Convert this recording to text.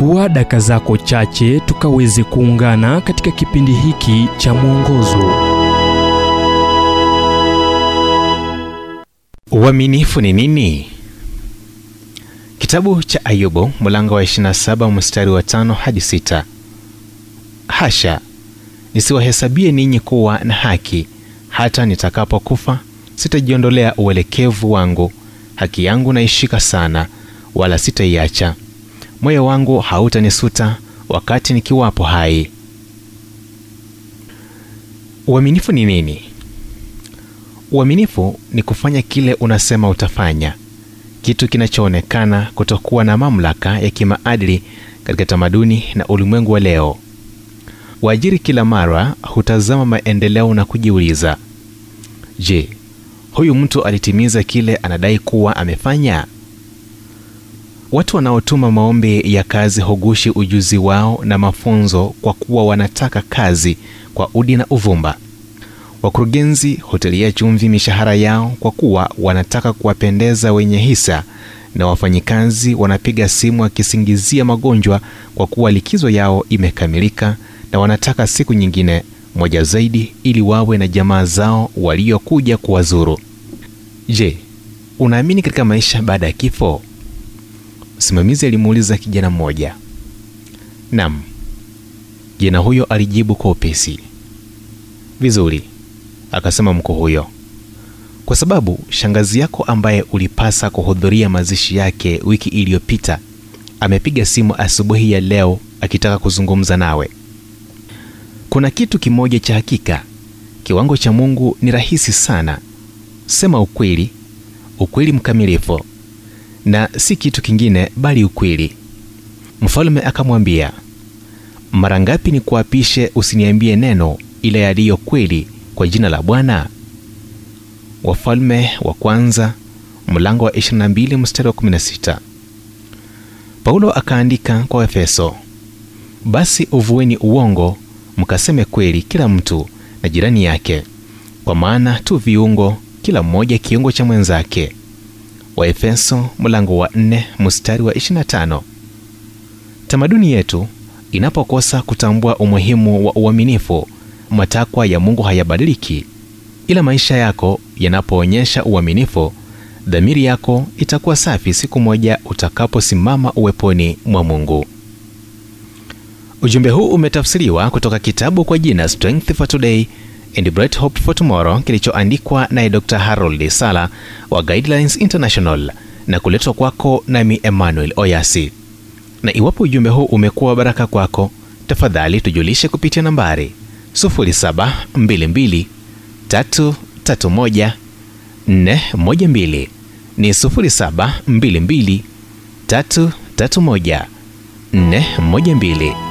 chukua daka zako chache tukaweze kuungana katika kipindi hiki cha mwongozo Uaminifu ni nini? Kitabu cha Ayubu mlango wa 27 mstari wa 5 hadi 6. Hasha, nisiwahesabie ninyi kuwa na haki, hata nitakapokufa sitajiondolea uelekevu wangu. Haki yangu naishika sana, wala sitaiacha. Moyo wangu hautanisuta wakati nikiwapo hai. Uaminifu ni nini? Uaminifu ni kufanya kile unasema utafanya, kitu kinachoonekana kutokuwa na mamlaka ya kimaadili katika tamaduni na ulimwengu wa leo. Waajiri kila mara hutazama maendeleo na kujiuliza, je, huyu mtu alitimiza kile anadai kuwa amefanya? Watu wanaotuma maombi ya kazi hugushi ujuzi wao na mafunzo kwa kuwa wanataka kazi kwa udi na uvumba. Wakurugenzi hutilia chumvi mishahara yao kwa kuwa wanataka kuwapendeza wenye hisa, na wafanyikazi wanapiga simu wakisingizia magonjwa kwa kuwa likizo yao imekamilika na wanataka siku nyingine moja zaidi ili wawe na jamaa zao waliokuja kuwazuru. Je, unaamini katika maisha baada ya kifo? Msimamizi alimuuliza kijana mmoja. Naam, kijana huyo alijibu kwa upesi. Vizuri, akasema mko huyo, kwa sababu shangazi yako ambaye ulipasa kuhudhuria mazishi yake wiki iliyopita amepiga simu asubuhi ya leo akitaka kuzungumza nawe. Kuna kitu kimoja cha hakika, kiwango cha Mungu ni rahisi sana. Sema ukweli, ukweli mkamilifu, na si kitu kingine bali ukweli. Mfalme akamwambia, mara ngapi ni kuapishe usiniambie neno ila yaliyo kweli kwa jina la Bwana? Wafalme wa kwanza mlango wa 22 mstari wa 16. Paulo akaandika kwa Efeso, basi uvueni uongo mkaseme kweli kila mtu na jirani yake, kwa maana tu viungo, kila mmoja kiungo cha mwenzake. Waefeso mlango wa 4 mstari wa 25. Tamaduni yetu inapokosa kutambua umuhimu wa uaminifu, matakwa ya Mungu hayabadiliki, ila maisha yako yanapoonyesha uaminifu, dhamiri yako itakuwa safi siku moja utakaposimama uweponi mwa Mungu. Ujumbe huu umetafsiriwa kutoka kitabu kwa jina Strength for Today and Bright Hope for Tomorrow kilichoandikwa naye Dr. Harold Sala wa Guidelines International na kuletwa kwako nami Emmanuel Oyasi. Na iwapo ujumbe huu umekuwa baraka kwako, tafadhali tujulishe kupitia nambari 0722331412 ni 0722 331 412.